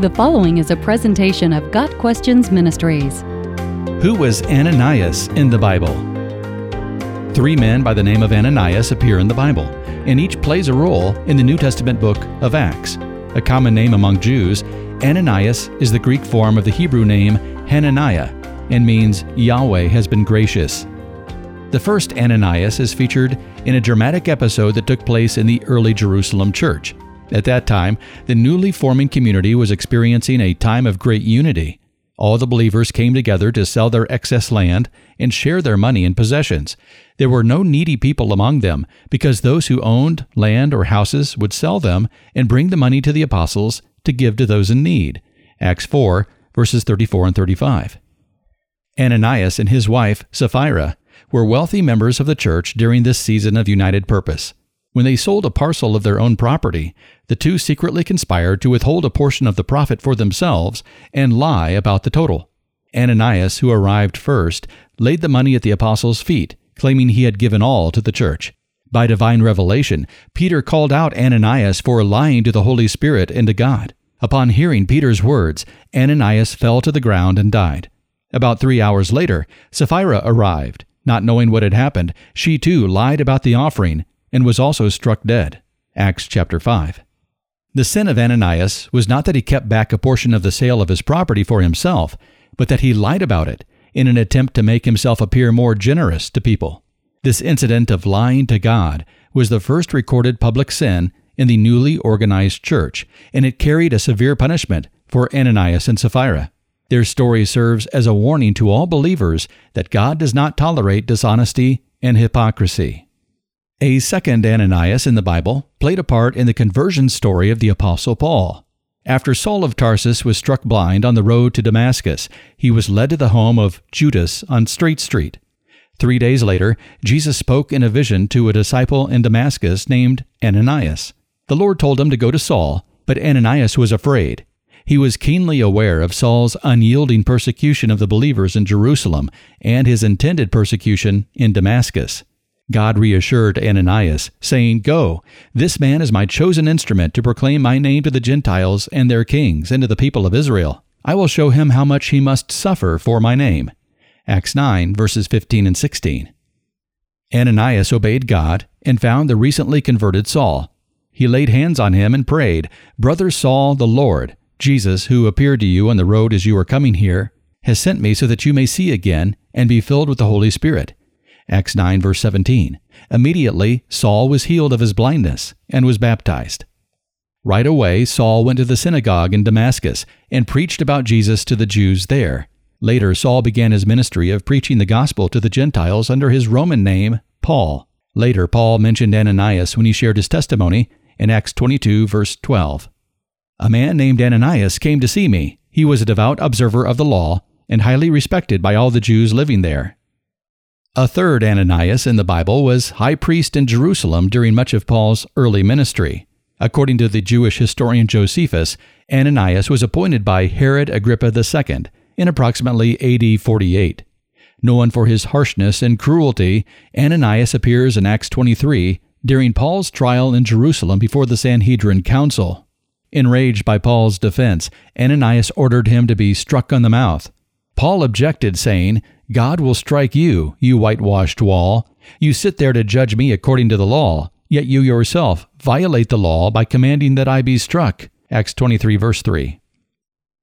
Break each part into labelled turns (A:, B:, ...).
A: The following is a presentation of Got Questions Ministries.
B: Who was Ananias in the Bible? Three men by the name of Ananias appear in the Bible, and each plays a role in the New Testament book of Acts. A common name among Jews, Ananias is the Greek form of the Hebrew name Hananiah and means Yahweh has been gracious. The first Ananias is featured in a dramatic episode that took place in the early Jerusalem church. At that time, the newly forming community was experiencing a time of great unity. All the believers came together to sell their excess land and share their money and possessions. There were no needy people among them, because those who owned land or houses would sell them and bring the money to the apostles to give to those in need. Acts 4, verses 34 and 35. Ananias and his wife, Sapphira, were wealthy members of the church during this season of united purpose. When they sold a parcel of their own property, the two secretly conspired to withhold a portion of the profit for themselves and lie about the total. Ananias, who arrived first, laid the money at the apostles' feet, claiming he had given all to the church. By divine revelation, Peter called out Ananias for lying to the Holy Spirit and to God. Upon hearing Peter's words, Ananias fell to the ground and died. About three hours later, Sapphira arrived. Not knowing what had happened, she too lied about the offering and was also struck dead. Acts chapter 5. The sin of Ananias was not that he kept back a portion of the sale of his property for himself, but that he lied about it in an attempt to make himself appear more generous to people. This incident of lying to God was the first recorded public sin in the newly organized church, and it carried a severe punishment for Ananias and Sapphira. Their story serves as a warning to all believers that God does not tolerate dishonesty and hypocrisy. A second Ananias in the Bible played a part in the conversion story of the Apostle Paul. After Saul of Tarsus was struck blind on the road to Damascus, he was led to the home of Judas on Straight Street. Three days later, Jesus spoke in a vision to a disciple in Damascus named Ananias. The Lord told him to go to Saul, but Ananias was afraid. He was keenly aware of Saul's unyielding persecution of the believers in Jerusalem and his intended persecution in Damascus. God reassured Ananias, saying, Go, this man is my chosen instrument to proclaim my name to the Gentiles and their kings and to the people of Israel. I will show him how much he must suffer for my name. Acts 9, verses 15 and 16. Ananias obeyed God and found the recently converted Saul. He laid hands on him and prayed, Brother Saul, the Lord, Jesus, who appeared to you on the road as you were coming here, has sent me so that you may see again and be filled with the Holy Spirit. Acts 9, verse 17. Immediately, Saul was healed of his blindness and was baptized. Right away, Saul went to the synagogue in Damascus and preached about Jesus to the Jews there. Later, Saul began his ministry of preaching the gospel to the Gentiles under his Roman name, Paul. Later, Paul mentioned Ananias when he shared his testimony in Acts 22, verse 12. A man named Ananias came to see me. He was a devout observer of the law and highly respected by all the Jews living there. A third Ananias in the Bible was high priest in Jerusalem during much of Paul's early ministry. According to the Jewish historian Josephus, Ananias was appointed by Herod Agrippa II in approximately AD 48. Known for his harshness and cruelty, Ananias appears in Acts 23 during Paul's trial in Jerusalem before the Sanhedrin Council. Enraged by Paul's defense, Ananias ordered him to be struck on the mouth. Paul objected, saying, God will strike you, you whitewashed wall. You sit there to judge me according to the law, yet you yourself violate the law by commanding that I be struck. Acts 23, verse 3.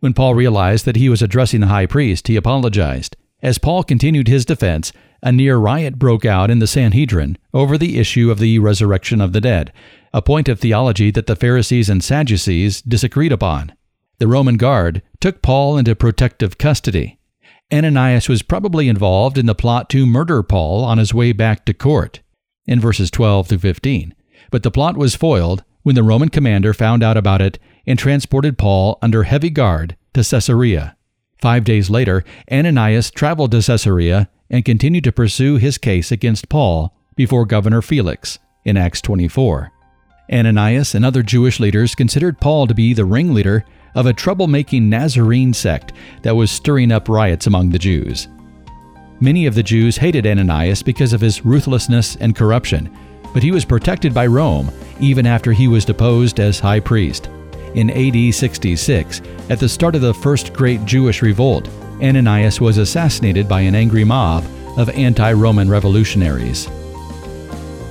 B: When Paul realized that he was addressing the high priest, he apologized. As Paul continued his defense, a near riot broke out in the Sanhedrin over the issue of the resurrection of the dead, a point of theology that the Pharisees and Sadducees disagreed upon. The Roman guard took Paul into protective custody. Ananias was probably involved in the plot to murder Paul on his way back to court, in verses 12 through 15. But the plot was foiled when the Roman commander found out about it and transported Paul under heavy guard to Caesarea. Five days later, Ananias traveled to Caesarea and continued to pursue his case against Paul before Governor Felix in Acts 24. Ananias and other Jewish leaders considered Paul to be the ringleader of a troublemaking Nazarene sect that was stirring up riots among the Jews. Many of the Jews hated Ananias because of his ruthlessness and corruption, but he was protected by Rome even after he was deposed as high priest. In AD 66, at the start of the first great Jewish revolt, Ananias was assassinated by an angry mob of anti Roman revolutionaries.